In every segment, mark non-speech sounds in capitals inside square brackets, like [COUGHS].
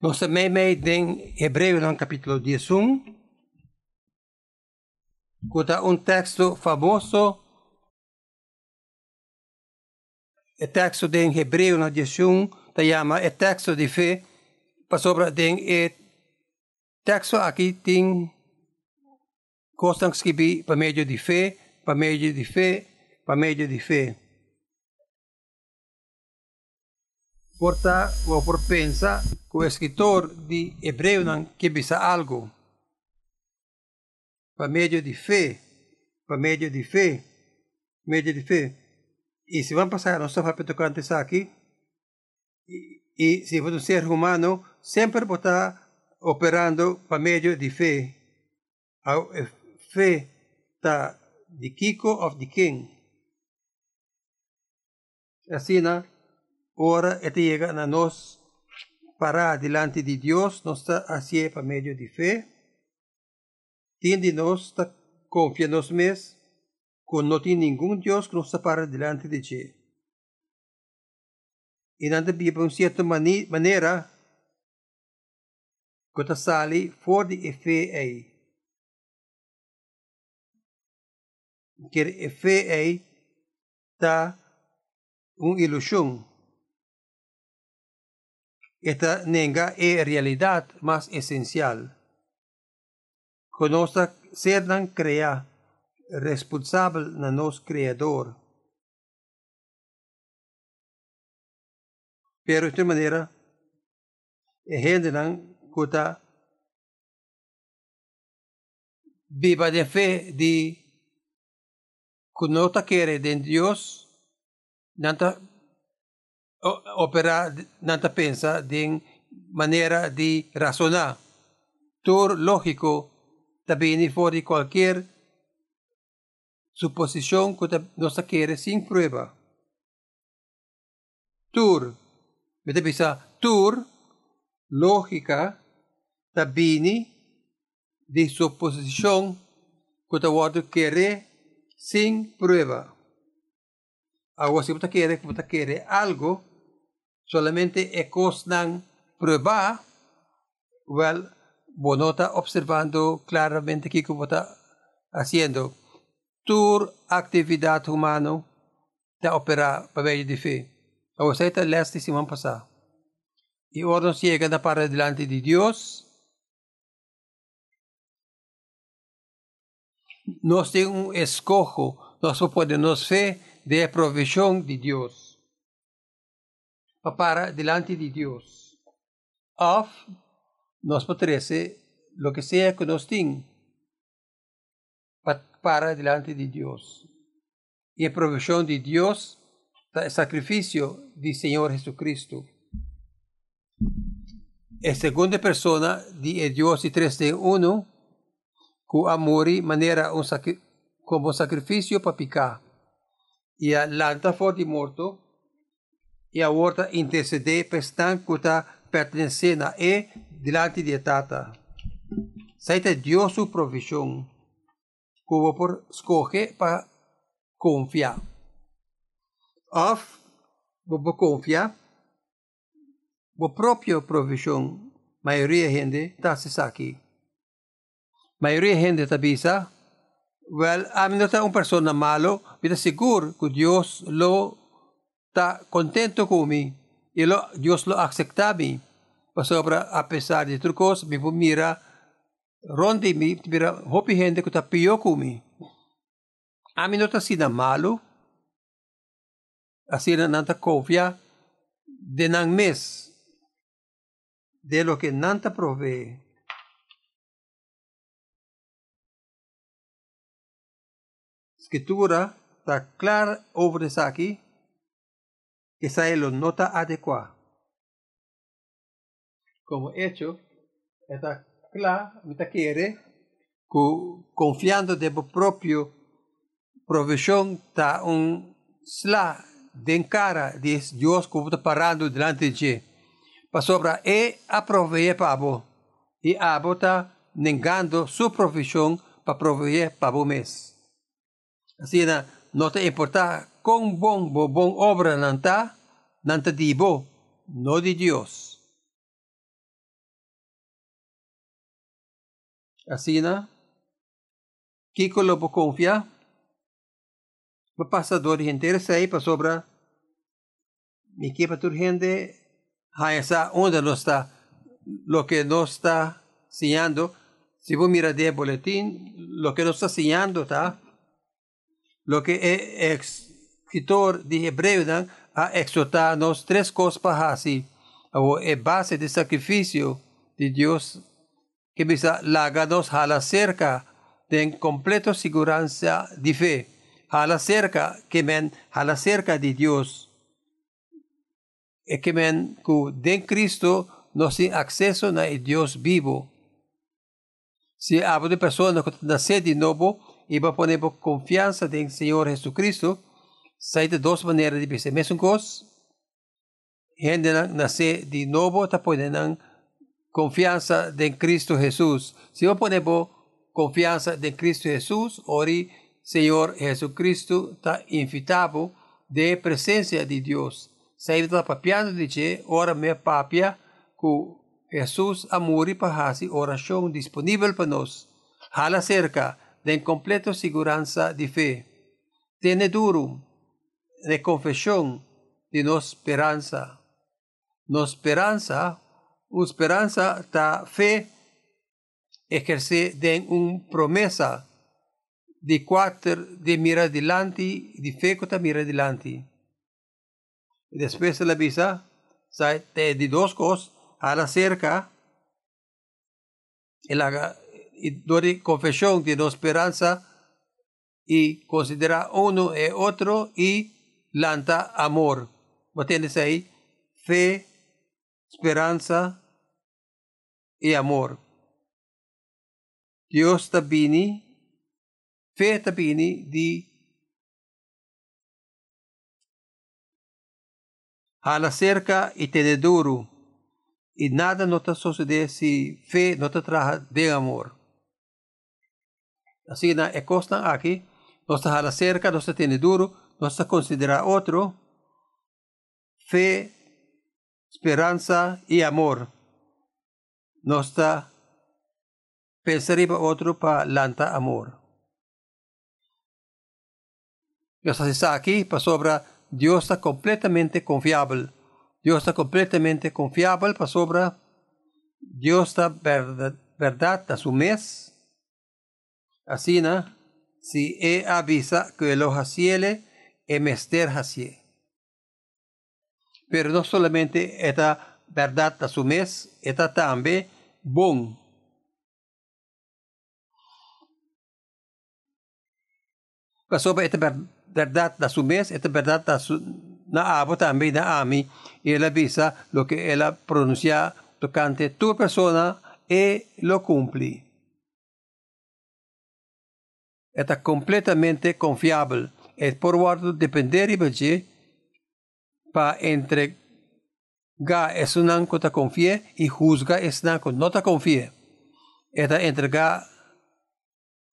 Nós também em Hebreu no capítulo 11, que um texto famoso, o texto de Hebreu no 11, se chama o texto de fé, para sobre o texto aqui tem coisas que para meio de fé, para meio de fé, para meio de fé. Porta o por pensa que o escritor de Hebreu não quer algo. Para meio de fé, para meio de fé, meio de fé. E se vamos passar a nossa tocante aqui, e, e se for um ser humano, sempre está operando para meio de fé. A fé está de Kiko of the King. Assim, não? Ora, esta llega a nos para delante de Dios, nos hacia por medio de fe. Tiende nos está confiando mes, con no tiene ningún Dios que nos está para delante de Él. Y nada vive en cierta manera, que sale for de fe aí. Que fe aí está uma ilusão. Esta nenga es realidad más esencial. Conoce ser nan crea responsable na nos creador. Pero de esta manera, nan kuta viva de fe de que quiere de Dios, nanta opera nanta pensa de manera de razonar. Tur lógico también fuera cualquier suposición que no se quiere sin prueba. Tur, me pensa, tur lógica también de suposición que te quiere sin prueba. Ahora, si quiere, quiere algo, solamente é cosnan probar, well, está observando claramente como está haciendo. Tu actividad humana está operar para de fe. Ahora, você está leste semana passada. E ahora nos llega para delante de Deus. Nós temos um escojo, nós podemos ver de provisión de Deus para delante de Dios. Of nos parece lo que sea que nos tiene para delante de Dios. Y en provisión de Dios, el sacrificio del Señor Jesucristo. Es segunda persona de Dios y tres de uno, que amor y manera un como sacrificio para picar. Y a lanta for de muerto, e a outra interceder pestan kuta pertencendo a e delante de tata. Saita Deus sua provisão, como por escolher para confiar. Of, vou confiar, a própria provisão, maioria gente está se aqui. Maioria gente está bisa, well, a mim não está uma pessoa malo, mas seguro que Deus lo está contento conmigo y lo, Dios lo acepta a mí. Sobra a pesar de trucos, me mira, ronde mi, mira, hopi gente que está pior conmigo. A mí no está sido malo, así no está confia de nan mes, de lo que nanta provee. Escritura está clara sobre isso aqui que sabe lo nota adecuada. Como hecho, está claro, me quiere, confiando de propio provisión, está un sla de cara de Dios que está parando delante de ti. Para sobra, e aproveita para vos. E abo está negando su provisión para proveer para vos mes. Assim, no te importa con bon bon obra nanta, nanta divo, no de Dios. Asina, Kiko lo confia, passador inteiro sai para sobra, mi equipa turgente, a esa onda no está, lo que no está sillando, si vos miras el boletín, lo que no está sillando, está lo que el escritor de Hebreo dan, a exhortarnos tres cosas para así, o é base de sacrifício de Deus que bisa láganos a la cerca de completo segurança de fé, a la cerca que men a la cerca de Deus, e que men que de Cristo nos tem acesso na Deus vivo. Se a de pessoa que nascer de novo e vai poner confiança no Senhor Jesucristo, sai de duas maneiras pensar. Mesmo coisa, gente nascer de novo está podendo confiança em Cristo Jesus. Se eu poner confiança em Cristo Jesus, ori Senhor Jesucristo está invitado de presença de Deus. Sai está papiando de que ora me papia que Jesus amori para fazer oração disponível para nós. Hala cerca de completo segurança de fé. Tene duro de confissão de nossa esperança. Nossa esperança una esperanza da fe ejerce de una promesa di quattro di mira adelante, di fe che mira adelante. Después la visa, di dos cosas, a la cerca, e la y dori confesión de no esperanza y considera uno e otro y lanta amor. ¿Me entiendes ahí? Fe, esperanza y amor. Dios tabini, fe tabini di hala cerca y te duro. Y nada no te sucede si fe no te traja de amor. Así que é costa aquí, no está a la cerca, no se tiene duro, no se considera otro. Fe esperanza y amor. No está pensaría otro para lanta amor. Dios está aquí para sobra Dios está completamente confiable. Dios está completamente confiable para sobra Dios está verdad, verdad a su mes. Así, ¿no? Si e avisa que lo haciele, e mester hacie pero no solamente esta verdad a su vez, esta también bom. Sobre esta verdad a su vez, esta verdad a su na abo también na ami, y él avisa lo que él pronuncia tocante tu persona y lo cumple. Está completamente confiable. Es por depender y para entregar es una que te confíe y juzga es que no te confíe. Esta entrega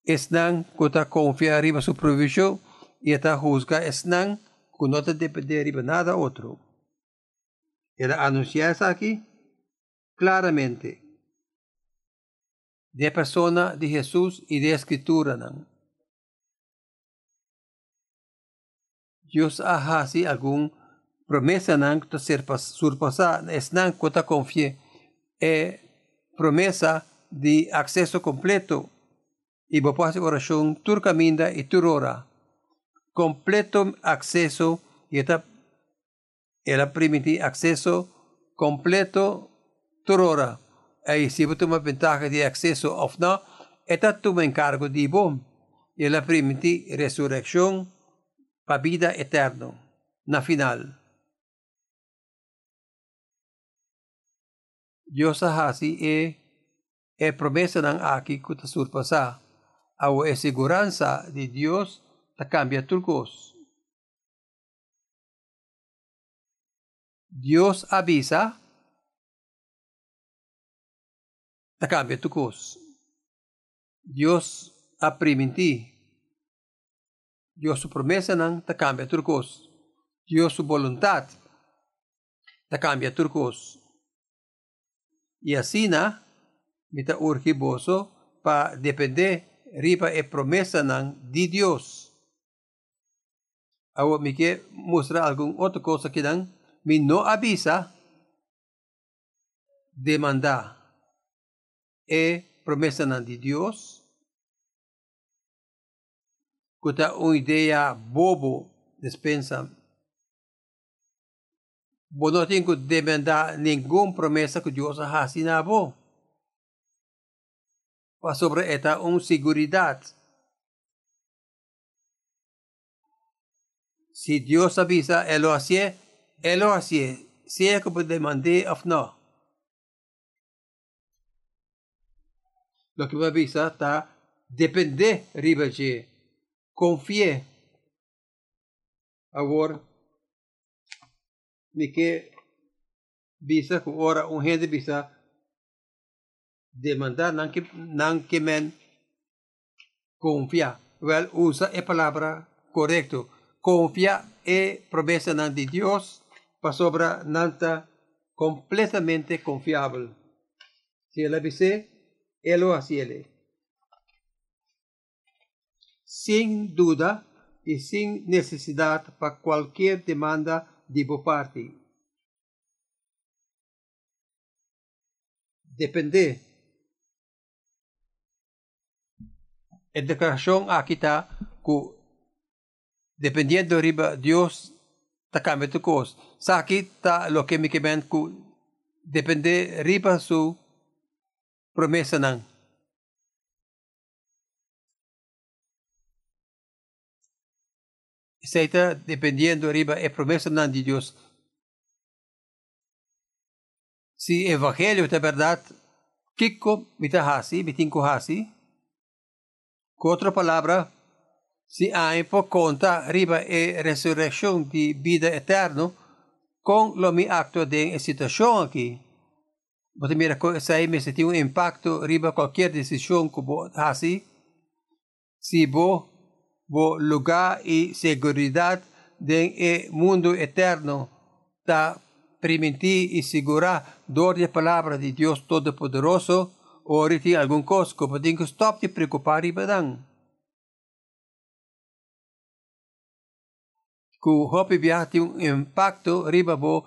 es que te confía arriba su provision y esta juzga es que no te depende arriba nada otro. Ella anuncia aquí claramente de persona de Jesús y de escritura. Dios ha así algún promessa não que surpassar es não que confie é promessa de acesso completo. E vou fazer oração tur caminda e tur ora completo acesso e ela ela permite acesso completo tur ora aí se você uma vantagem de acesso ou não esta toma encargo de bom e ela permite ressurreição para vida eterna na final Dios hasi e e promesa ng aki ko ta surpasa. Awo e segurança de Dios ta cambia turcos. Dios avisa ta cambia turcos. Dios aprimenti. Dios su promesa ng ta cambia turcos. Dios su voluntad ta cambia turcos. Y así na, mita urgi boso, pa depende riba e promesa ng di Dios. Awo mi que mostrar algum outra coisa que não me não avisa demandar e promesa ng di Dios. Kuta uma ideia bobo despensa Bo não tem que demandar nenhuma promessa que Deus ha assinado. Para sobre esta uma seguridade. Se Deus avisa, Ele lo hace, Ele lo hace. Se é que pode demandar ou não. Lo que me avisa está depender riba de confie. Agora, me que bisa ku ora un gente bisa demandar nan que que men confia. Well, usa a palavra correcto. Confia e promesa nan Dios para sobra nanta completamente confiável. Si ela dice, él lo hace. Sin duda y sin necesidad para cualquier demanda de por parte. Depende. A declaração aqui está que dependiendo riba Deus ta cambia tu cos. Sa aqui está lo que me quemen que depende riba su promesa. Está dependiendo arriba a promesa de Deus. Si evangelho é verdade, kiko mitahasi, mitinko hasi. Com outra palavra, se há por conta riba e ressurreição de vida eterna, com o meu acto de situação aqui. Você mira, aí me tem um impacto riba qualquer decisão que você faz. Se você lugar e seguridade de mundo eterno da permitir e segurar dor de palavra de Deus Todo-Poderoso ou tem algum coisa que podem stop de preocupar. Que o tem um impacto riba bo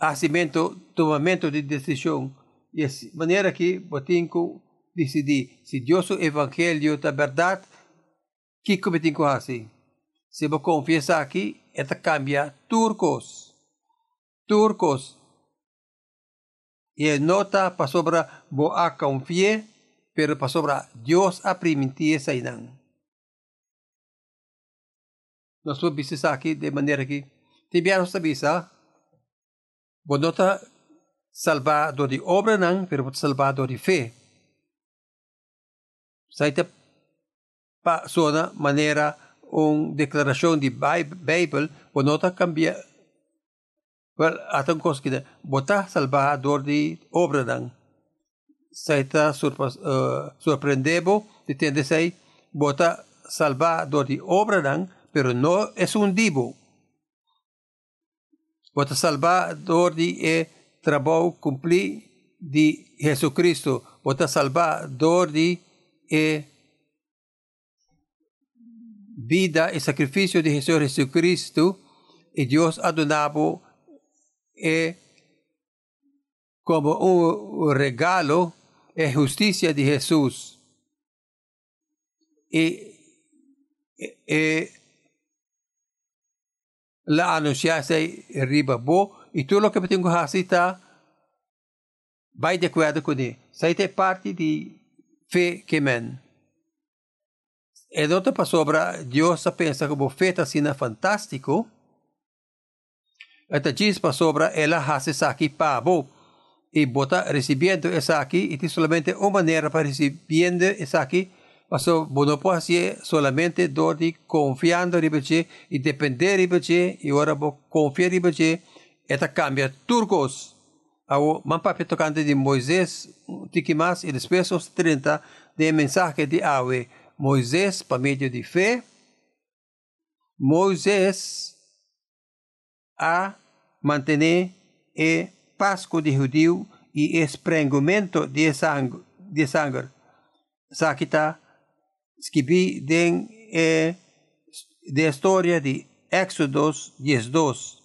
assimento, tomamento de decisão. E de maneira que que decidir se Deus o evangelho da verdade cometem com assim. Se você confiesa aqui, esta cambia turcos. Turcos. E nota para sobre boa confie, pero para sobre Deus a permitir. Nós vamos bisa aqui de maneira que tibianos sa bisa, bonota salvado de obra pero salvado de fé. Sa ita pa sona manera un declaración de Bible o nota cambia well atang kos kita bota salvador di obra nang saita surpas uh, sorprendebo de tende sei bota salvador di obra nang pero no es un divo. Bota salvador di e trabalho cumpli di Jesucristo bota salvador di e vida y sacrificio de Jesús Jesucristo y Dios adonado es como un regalo es justicia de Jesús. Y, y la anunciaste arriba bo y tú lo que tengo así está va de acuerdo con él. Esa parte de fe que men. E nota para sobra, Deus pensa como feita assim fantástico. Esta para sobra, ela hace aqui pavo. E bota recebendo isso aqui, e tem somente uma maneira para recebendo isso aqui. Mas não pode fazer solamente dor de confiando em você e depender de você, e agora vou confiar em você. Esta cambia turcos. Ao mampape tocante de Moisés, tiquimas, e depois os 30 de mensagem de Awe. Moisés, por meio de fé, Moisés a manter o Páscoa de judeu e esprengimento de sangue. De sangue. sa kita escribí den eh, de historia de Éxodos 12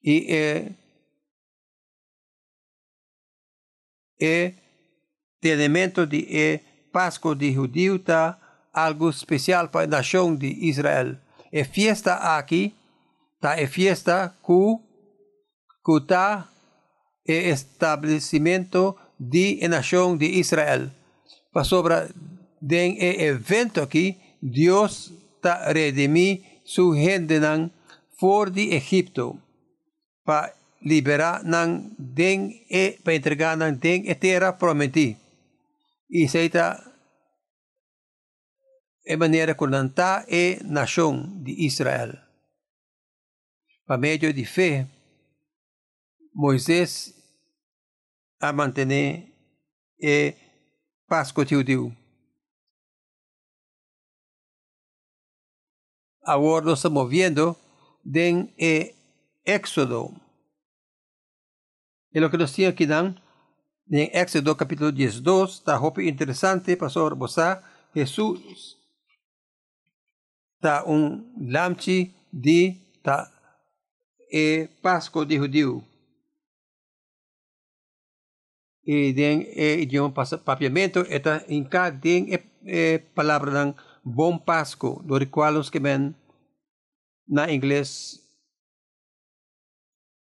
y eh, de elemento de eh, Pascua de judío está algo especial para la nación de Israel. É fiesta aqui, tá? É fiesta que, que está é estabelecimento de nação de Israel. Para sobre den evento aqui, Deus está redimir su gente nan for de Egipto para liberar den e para entregar den e terra prometi. E seita é maneira conanta e nação de Israel. Por meio de fé, Moisés a manter e Páscoa judeu. Agora nós estamos vendo em Éxodo. E o que nós tínhamos aqui em Éxodo capítulo 12, está roupa interessante, pastor você, Jesus ta un lamchi di ta e Pasco de judío. E den e idioma papiamento eta inca den e, e palavra ng bom Pasco, do que ben na inglês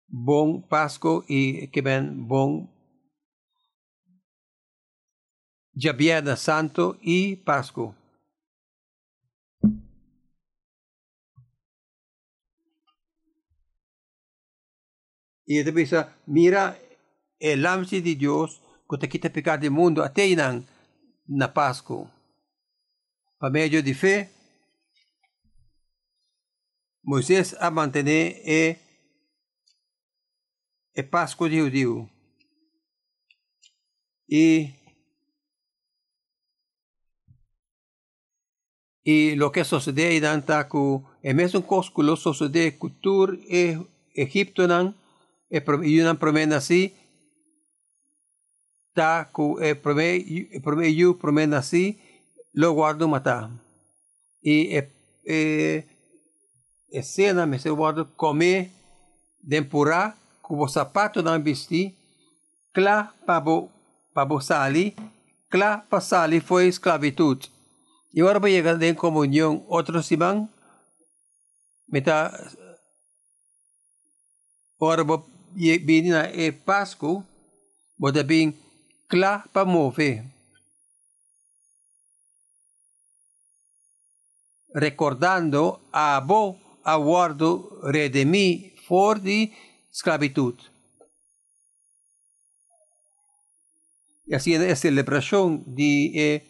bom Pasco e que ben bom Jabiada Santo e Pasco. Y entonces mira el ámbito de Dios que te quita pecado del mundo até en na Pascua. Por medio de fe, Moisés a mantener e, e Pascua de judío. Y, y lo que sucede en Antaku, el mesmo cosculo sucede cultura e Egipto nan, e una promesa assim, tá com e promeio promesa assim, lo guardo matar. E e, e, e cena me se guardo comer dempurá com o sapato não vestir, clá para bo para bo sali, clá para sali foi esclavitud. E agora para chegar em comunhão outro simão, me tá Ora, bini na e Pasko, bota bing kla pa move. Recordando a bo aguardo redemi for di esclavitud. E assim é a celebração de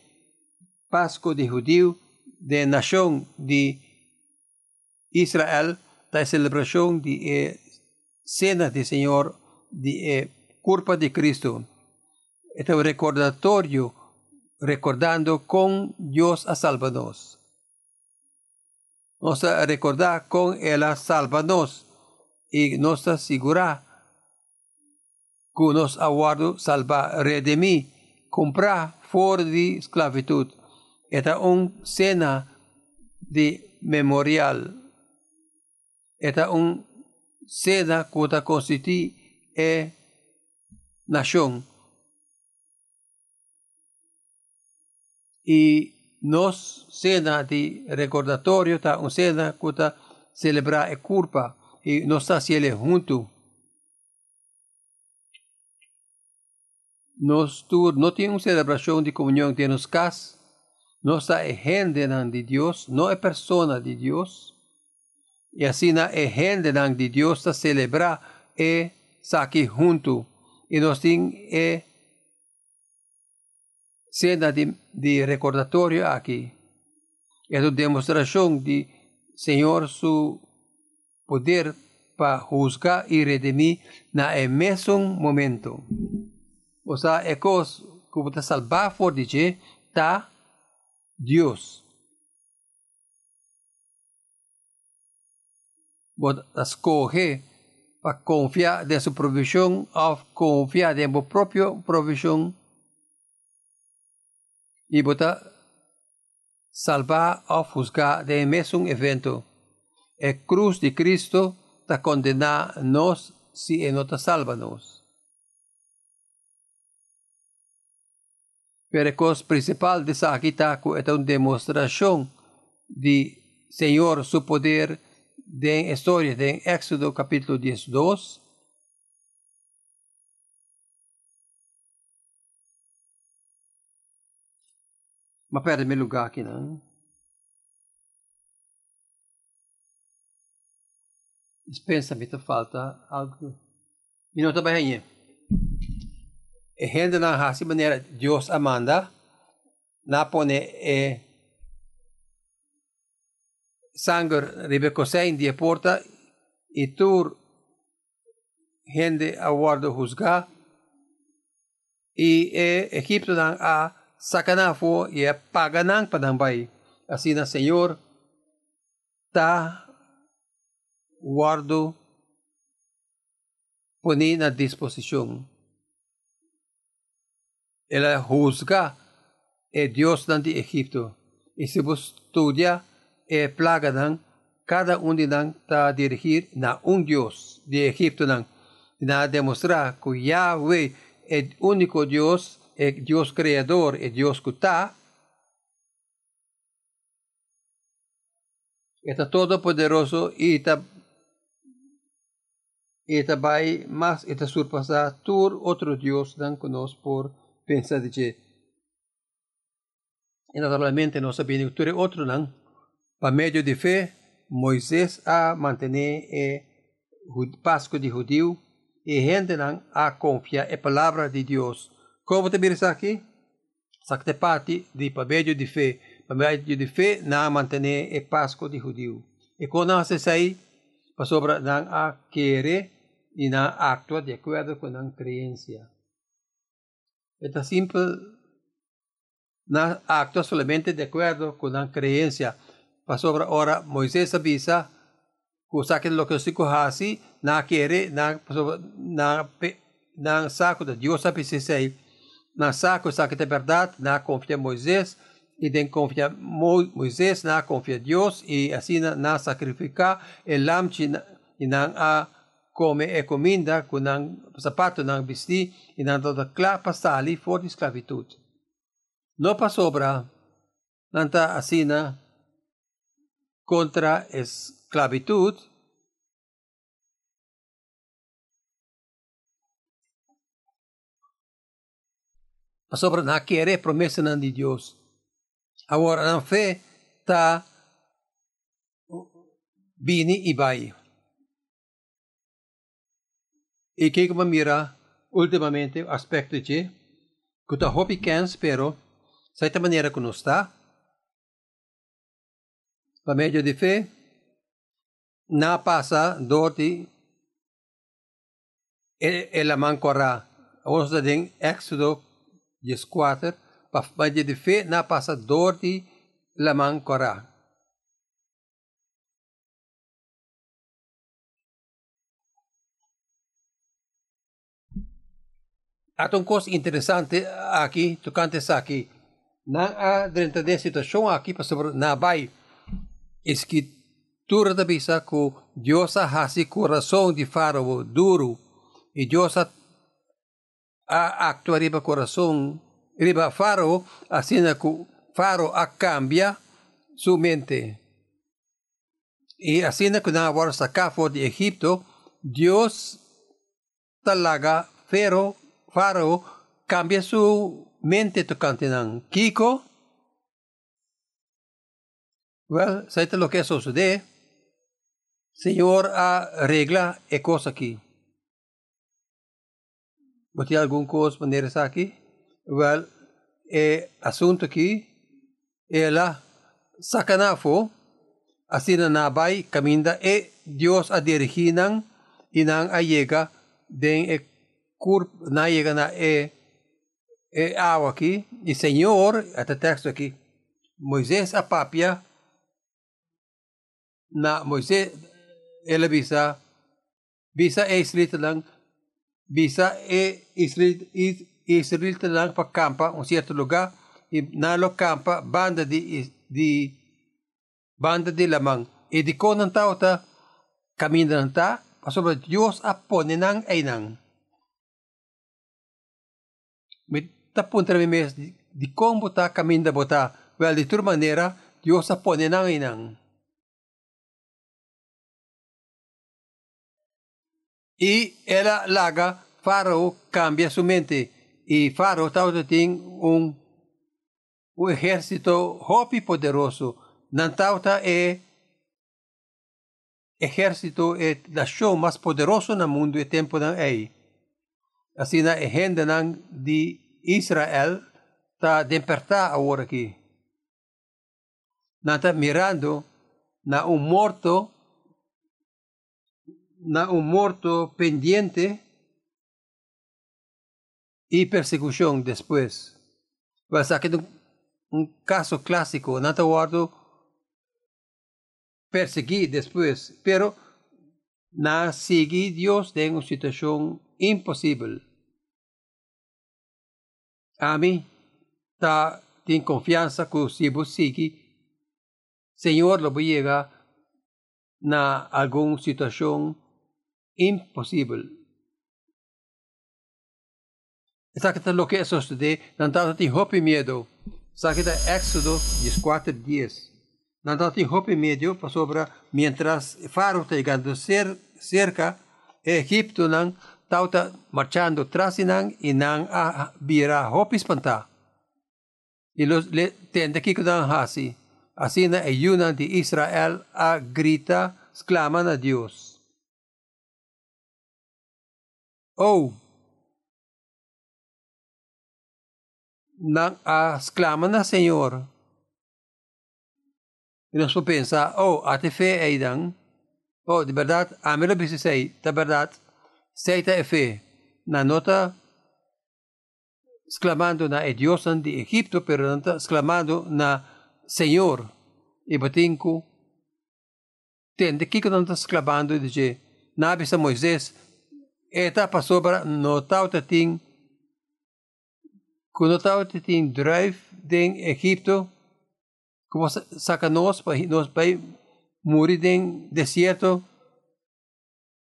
Páscoa de judío, de nação de Israel, da celebração de cena del Señor de eh, de Cristo. Este recordatorio recordando con Dios a salvarnos. Nos recordar con Él a salvarnos y nos asegura que nos aguardo salvar, redimir, comprar fuera de esclavitud. Esta es una cena de memorial. Esta es un cena quota constitui é nação. E nós, cena de recordatório, tá? uma cena é culpa e nós está se ele junto. Nós tu, não temos celebração de comunhão de nos cas, está é gente de Deus, não é persona de Deus. E assim na é gente de Deus a celebrar e aqui junto. E nós temos é cena de, de recordatório aqui. É uma demonstração de Senhor seu poder para juzgar e redimir na mesmo momento. Ou seja, é coisa que você salvar for de tá Deus. Vos escoge para confiar de su provisión o confiar en vuestra propia provisión. e bota salvar ou juzgar de mesmo evento. A cruz de Cristo está condenar nós se e não está salva nós. Pero a coisa principal dessa aqui está é uma demonstração de Senhor, seu poder de história de Éxodo capítulo 12, Mas perde meu lugar aqui, não. Dispensa-me, falta algo. E não também E gente na raça maneira Deus amanda, na pone e sangue ribecosein dia porta e tur gente aguardo juzgar e e Egipto nang a sakanafo e paganang padambay. Assim na Senhor, ta guardo poni na disposição. Ela juzga é Deus nan de Egipto. E se você estudia, é plaga nan, cada nang ta dirigir na um Deus de Egipto. Na demonstrar que Yahweh o único Deus el Dios creador, el Dios que está, está todopoderoso y está, y está más, está surpasar todo otro Dios dan conosco por pensar de que e naturalmente nós sabemos que outro não, para meio de fé, Moisés a manter o Páscoa de judeu e gente não a confiar na palavra de Deus Como te birsa aqui? Sakte parte de pabejo de fé. Pabejo de fé na mantener e Páscoa de judeu. E quando se sai, para sobra não a querer e não actua de acordo com a crença. É simples, não actua somente de acordo com a crença. Para sobra ora Moisés avisa que que lo que se cohasi na querer na na na saco de Deus a sei na saco saco de verdade, na confia Moisés, e tem confia Moisés, na confia Deus, e assim na sacrificar e lamchi e na a come e comida com nang sapato nang vesti e nang toda cla passali for de esclavitud. No pa sobra, nanta asina contra esclavitud, sobre na querer promessa de Deus. Agora, na fé, está bini e vai. E que como mira, ultimamente, aspecto de que está cans, pero, certa maneira que não está, para meio de fé, na passa dor de ela mancorá. Vamos em Éxodo 14, de fé na passador de lamang kora. Atong coisa interessante aqui, tocante sa aqui, na a dentro da situação aqui, pastor, na vai, escritura da bisa que Deus hasi coração de Faraó duro e Deus a actuar riba corazón, riba faro, así que faro a cambia su mente. Y así que na ahora saca de Egipto, Dios talaga faro, cambia su mente tocante Kiko. Well, ¿sabes lo que sucede? Señor a regla e cosa aquí. Bote algum coisa maneira aqui? Well, é assunto aqui, ela sakanafo, assim na bay caminda e Dios a diriginan inang ayega den e kur na yega na e e awa aqui e Senhor até texto aqui Moisés a papia na Moisés ela bisa bisa é escrito lang bisa e Israel, Israel lang pagkampa um certo lugar e nalo campa banda di, di banda di lamang. E di ko ng tao ta, kami ng ta, pasobra Diyos apo ninang ay nang. May tapon tra mes di, di kong buta kami da buta, well di tur manera, Diyos apo ninang ay nang. Y ela laga, Faro cambia su mente. Y Faro tauta ting un, un ejército hopi poderoso. Nantauta é ejército é da show mais poderoso no mundo e tempo não é. Assim na agenda de Israel tá despertar agora aqui. Nanta mirando na um morto na un morto pendiente y persecución después. Vas un, caso clásico, no te guardo perseguir después, pero na sigue Dios en una situación imposible. A mí, ta ten confianza que si vos sigue, Señor lo voy a llegar na alguna situación impossible. Sakita lo que eso de nantata tem hope medo. Sakita Éxodo 14 10. Nantata tem hope medo para sobra mientras Faro está llegando cer, cerca Egipto nang tauta marchando tras nang e nang a bira hope espanta. E los le tende que kudan hasi. Así na ayunan de Israel a grita, exclaman a Dios. Nang uh, exclama na Senhor. E nós pensar, oh, até fé aidan. Oh, de verdade, a melhor vez sei, de verdade, seita é fé. Na nota, exclamando na Ediosan de Egipto, pero não exclamando na Senhor. E batinku, tende que não está exclamando dizer, na Moisés, eta pasobra no tauta ting kuno tauta ting drive ding Egipto como saca nos pa nos pa muri ding desierto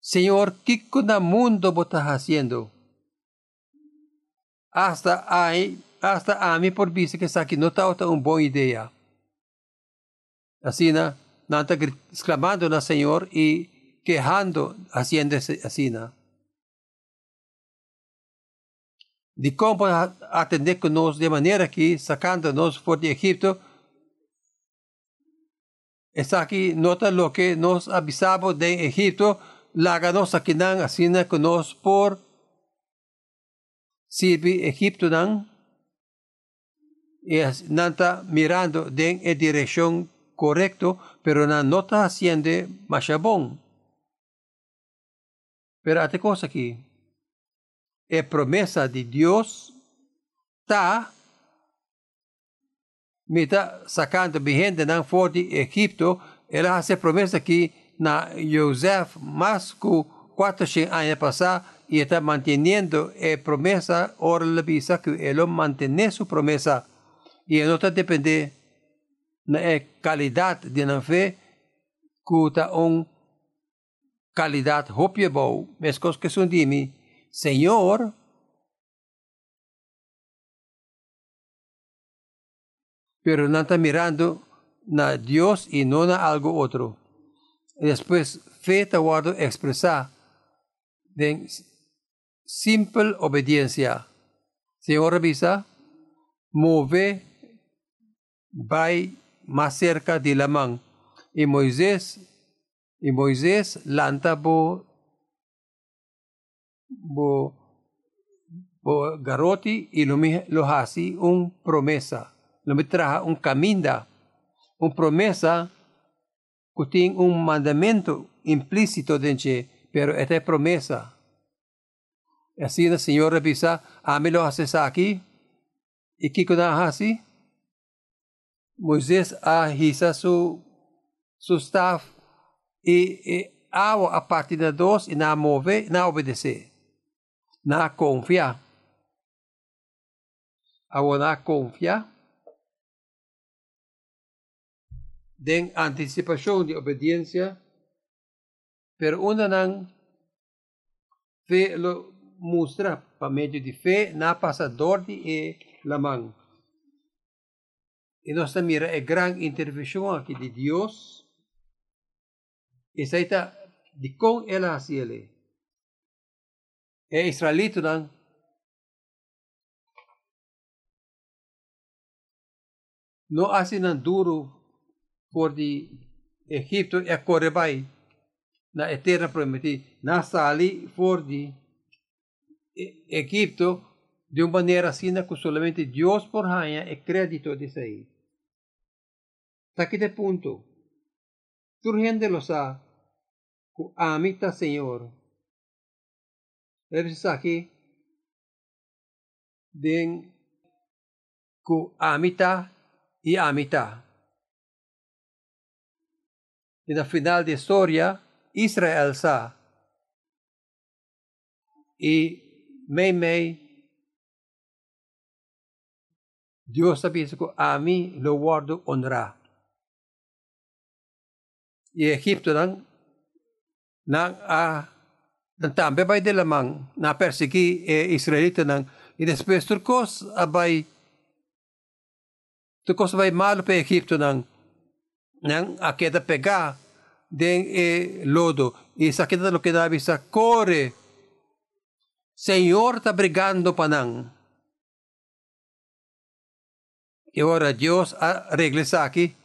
Señor, ¿qué na mundo botas haciendo? Hasta hay, hasta a mí por vista que aquí no está una buena idea. Así, na, nanta exclamando na Señor y quejando haciendo así, na. De como atender conosco de maneira que, sacando-nos fora de Egipto, está aqui, nota lo que nos avisamos de Egipto, láganos aqui não, assina conosco por sirve Egipto e não está mirando en a direção correcta, pero está haciendo mais bom. Pero até coisa aqui, é promessa de Deus, está me está sacando gente não fora de Egipto, ela faz promessa que na Joseph, mais que 400 anos passados, e está mantendo a promessa, ora ele visa que ele mantém sua promessa. E não está depender da qualidade de na fé, que está uma qualidade hopia boa, mas coisas que são de mim, Señor, pero no está mirando a Dios y no a algo otro. Después, fe te guardo expresar de simple obediencia. Señor revisa, move, va más cerca de la mano. Y Moisés, y Moisés lanta bo bo, bo garoti y lo, lo hasi un promesa. Lo me traja un caminda, un promesa que tiene un mandamento implícito dentro, pero esta es promesa. Así el Señor revisa, a mí lo haces aquí, y que kuna así. Moisés ahisa su, su staff y, y hago a partir de dos y na move, na obedecer na confia. Abona confia. Den anticipación de obediencia. Pero una nan fe lo mostra por medio de fe na pasador de eh, e lamang. E nossa mira é grande intervención aqui de Dios, E saita de com ela a ele. É israelito não no assim não duro por de Egipto e Corebai na eterna prometida na sali for de Egipto de uma maneira assim que solamente Deus por rainha é crédito disso aí. Está aqui de ponto. Surgiendo sa ku amita Senhor. Deve ser aqui den ku amita e amita. E na final da história, Israel sa e may may Dios sabi ko, ami lo guardo onra. E Egipto nang nang ah nang tambe bay de lamang na persiki e Israelita nang después turcos abay turcos abay malo pe Egipto nang nang akeda pega den e lodo e sakita lo que davi sa core Señor está brigando panang Y ahora Dios regresa aquí,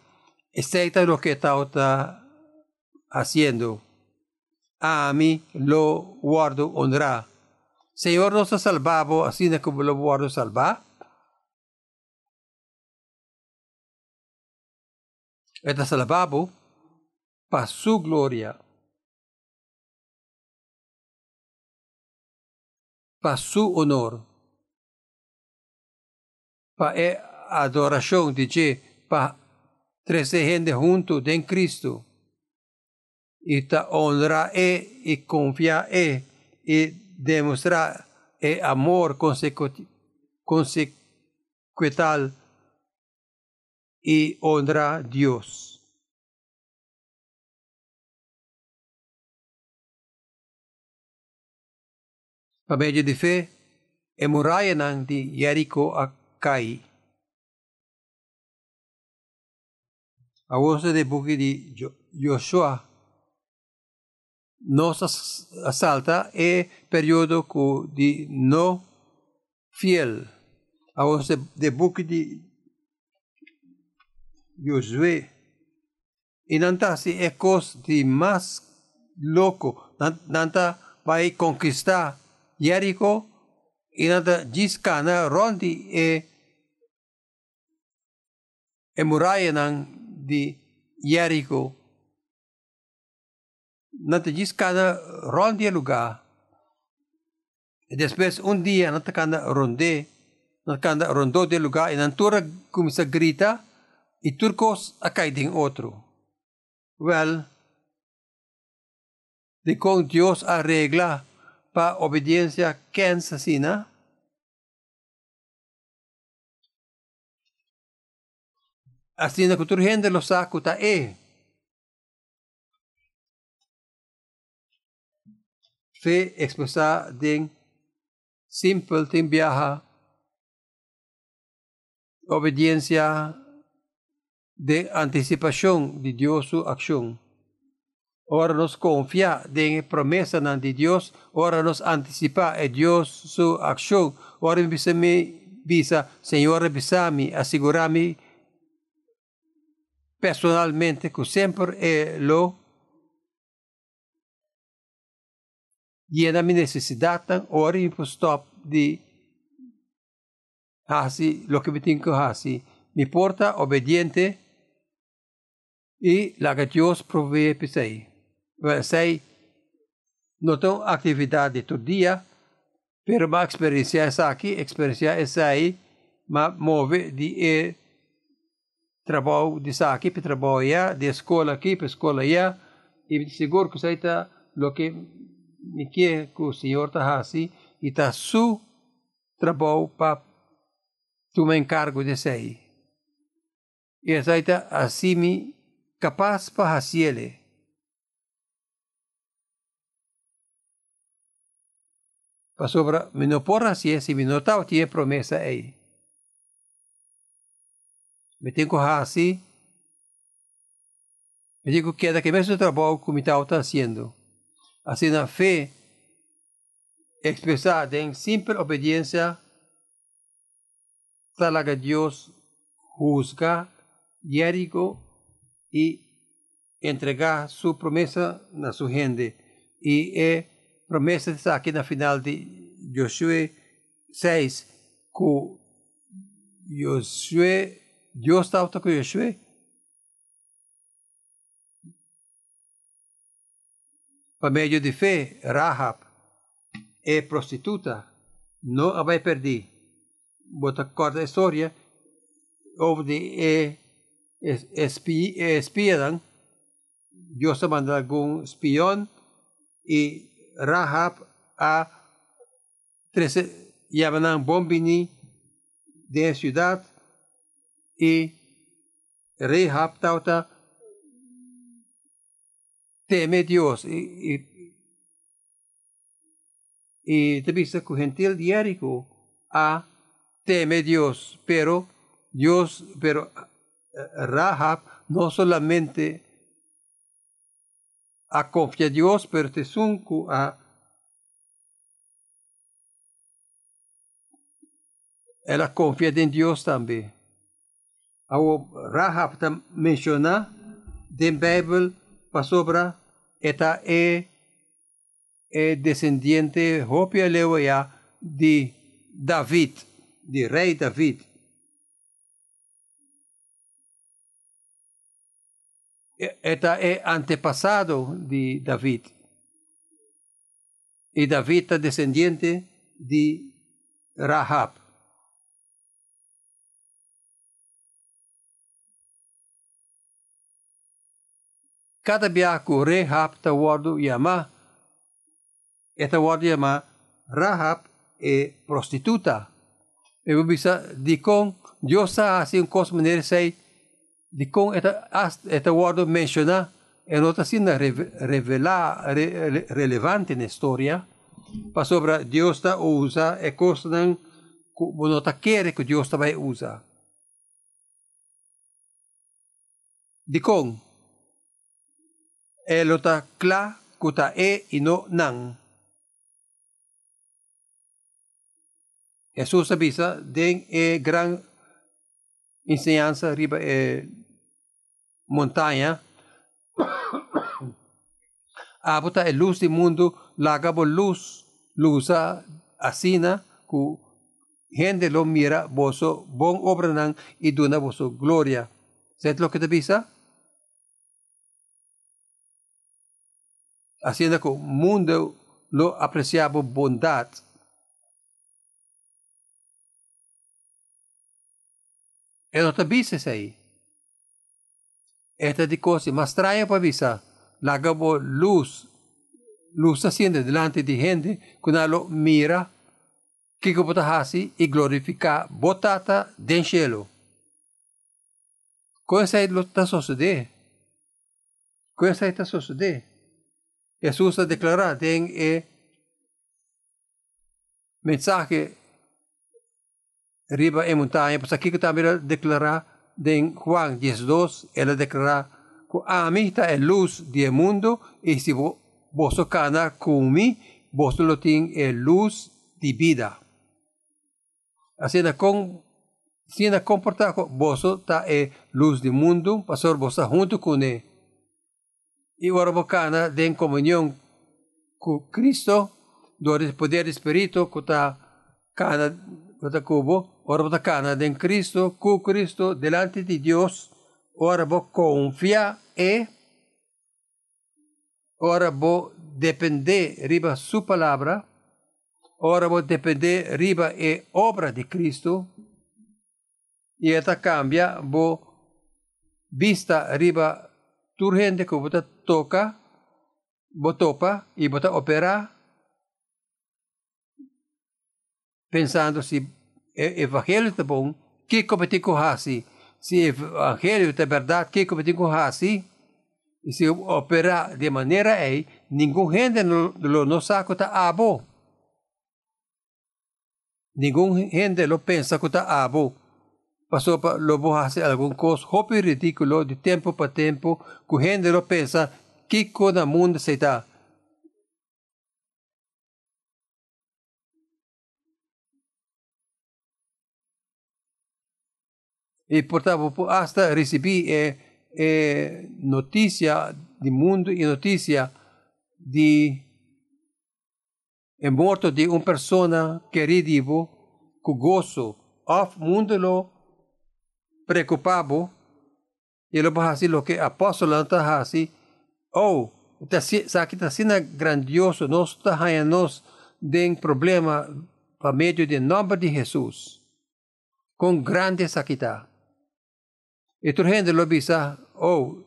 acepta lo que está haciendo. A mí lo guardo honra. Señor nos ha salvado así como lo guardo salvar. Está salvado para su gloria. Para su honor. Para adoração de que para trazer gente junto em Cristo e ta honrar e, e confiar e, e demonstrar e amor consecutal e honrar Deus. Para meio de fé, é muralha de Jerico a cair. a voce de buque di Joshua nos assalta e periodo di no fiel. A voce de buque di Josué. E nanta si é cos de mais louco. Nanta vai conquistar Jericho e nanta giscana rondi e e muralha nang di Jericho. Natajis cada ronde lugar. E depois um dia nata cada ronde, nata cada rondo de lugar e nantura começa a grita e turcos a cair outro. Well, de com Deus arregla para obediência quem assassina, Astina kuturhende lo saku ta e. Fe expresa simple tin viaja obediencia de anticipación de Dios su acción. Ora nos confia en promesa de Dios, ora nos anticipa en Dios su acción. Ora bisa mi visa, Señor, bisami, asegurami personalmente que sempre é lo llena mi necesidad ora in stop di hasi lo que me tengo hasi mi porta obediente e la que Dios provee per sei sei non tengo atividade todo dia per ma experiência essa aqui experiência essa aí ma move di e trabalho de aqui para trabalhar, de escola aqui para escola ia, e seguro que está o que me que o Senhor está assim, e está su trabalho para tomar encargo desse aí. E isso aí está assim me capaz para hacerle. Para sobra, me no por hacer si me notaba tiene promesa ahí. Me tengo así. Me digo que é que mesmo trabalho que me está haciendo. Assim na fé expresada em simples obediência, talaga Deus juzga, diário e entregar sua promessa na sua gente. E é promessa está aqui na final de Josué 6, que Josué, Deus estava com Josué, por meio de fé, Rahab é prostituta, não a vai perder. Corta a história, houve é espiam, Deus manda algum espião. E Rahab a llamaban bombini de ciudad y Rahab tauta teme Dios y, y, y que gentil diario a teme Dios, pero Dios, pero Rahab no solamente a confia Dios, pero te sunku a ela confia em Deus também. A Rahab menciona na Bíblia para sobra esta é, é descendente Leoia de David, de rei David. Esta é antepassado de David. E David é descendente de Rahab. Cada biaku Rahab ta wardu yama. Eta wardu yama Rahab e prostituta. E bisa dikong Dios sa asing kos menere say de com esta, esta word menciona é outra cena revela, re, relevante na história, para sobre Deus está usa é coisa não não está quer que Deus está vai usar. Que está é e não não. Jesus avisa den é grande ensinança riba é montanha, [COUGHS] abota a luz do mundo, lagabo luz, luza asina, ku gente lo mira vosso bom obra nang e duna vosso glória. Certo lo que te bisa? Asina que o mundo lo apreciava bondade. E não te bisa aí. Esta de cosa más trae para visa, la gabo luz, luz asciende delante de gente, cuando lo mira, que bota hasi y glorifica botata den cielo. Cosa è lo sta succedendo? Cosa sta succedendo? Jesus ha declarato in e mensaje riba e montanha, pues aqui que também declarar de Juan 10.2, él declara, a mí está la luz del mundo, y si vos, vos cana con mí, vos lo tiene luz de vida. Así con si comportar vos está la luz del mundo, pastor vos está junto con él. Y ahora vos cana de comunión con Cristo, donde el poder espíritu está cana Kota kubo, ora bota cana en Cristo, cu Cristo, delante de Dios, ora bo confia e ora bo depende riba su palabra, ora bo depende riba e obra de Cristo, e esta cambia bo vista riba turgente que bota toca, bo topa e bota opera pensando se o evangelho é bom, que competir com raci? Se evangelho é verdade, que competir com raci? Y si opera de manera ahí, ningún gente no, no saca ta abo. Ningún gente lo pensa que ta abo. Para lo hacer algún cosa hopi ridículo de tiempo para tiempo, que gente lo pensa, que cosa mundo se está. E portanto, hasta recebi eh, eh, do mundo e notícia de é morto de uma pessoa querida com gozo. Of mundo lo preocupado e lo assim lo que apóstolo está assim. Oh, tá, aqui está sendo grandioso. Nós está nos de problema para meio de nome de Jesus. Com grande saquita. Itu gente lo bisa, oh,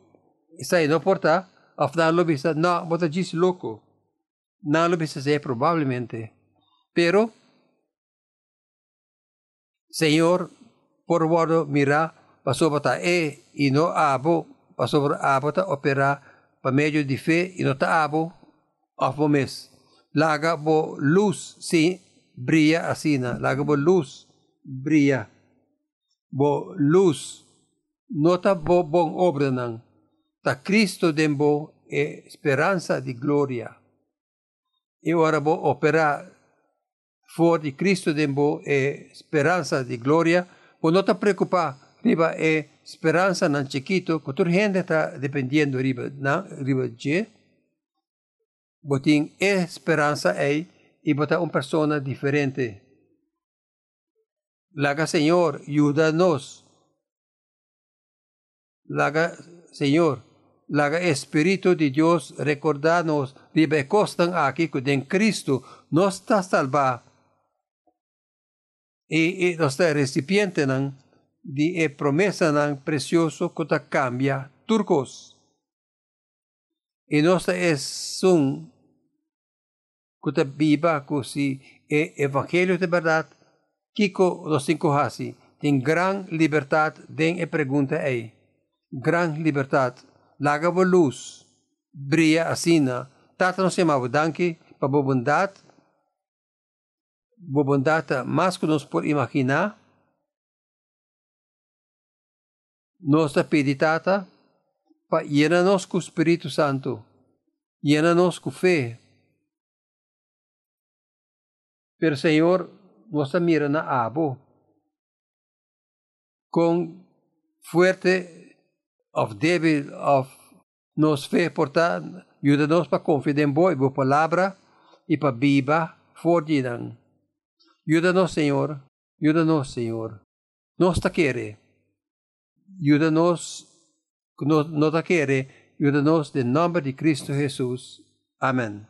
sai no porta, after lo bisa, no, bota gis loco. Não lo bisa ser provavelmente. Pero, Senhor, por wado mira, passou para e e no abo, passou por abo ta opera pa medio de fe e no ta abo, of mes. Laga bo luz, si, brilha asina. Laga bo luz, brilha. Bo luz, nota bo bon obra nan, ta Cristo dembo e speranza di gloria. E ora bo opera for di Cristo dembo e speranza di gloria, bo nota preocupa riba e speranza nan chiquito, cotur gente ta dependiendo riba na riba je, botin e speranza ei e bota un persona diferente. Laga Señor, ayúdanos. Laga, Señor, laga Espíritu de Dios, recordanos, ribecostan aquí que en Cristo nos está salva y nos está recipiente nan, de e promesa nan precioso que ta cambia turcos. Y nos es un que ta viva si e evangelio de verdad, Kiko los cinco hasi, ten gran libertad den e pregunta ei gran libertad, lagavo luz, brilha assina, tata nos chamava danke para a bondade, a bondade mais que nós por imaginar, nós pedimos tata para llenar-nos com o Espírito Santo, llenar-nos com fé. Pero Senhor, nós mira na abo, com forte of débil of nos fe portar, ayúdanos para confiar en vos y vos palabra y para viva fordinan. Ayúdanos, Señor, ayúdanos, Señor. Nos te quiere. Ayúdanos, no, no te quiere. Ayúdanos en nombre de Cristo Jesús. Amén.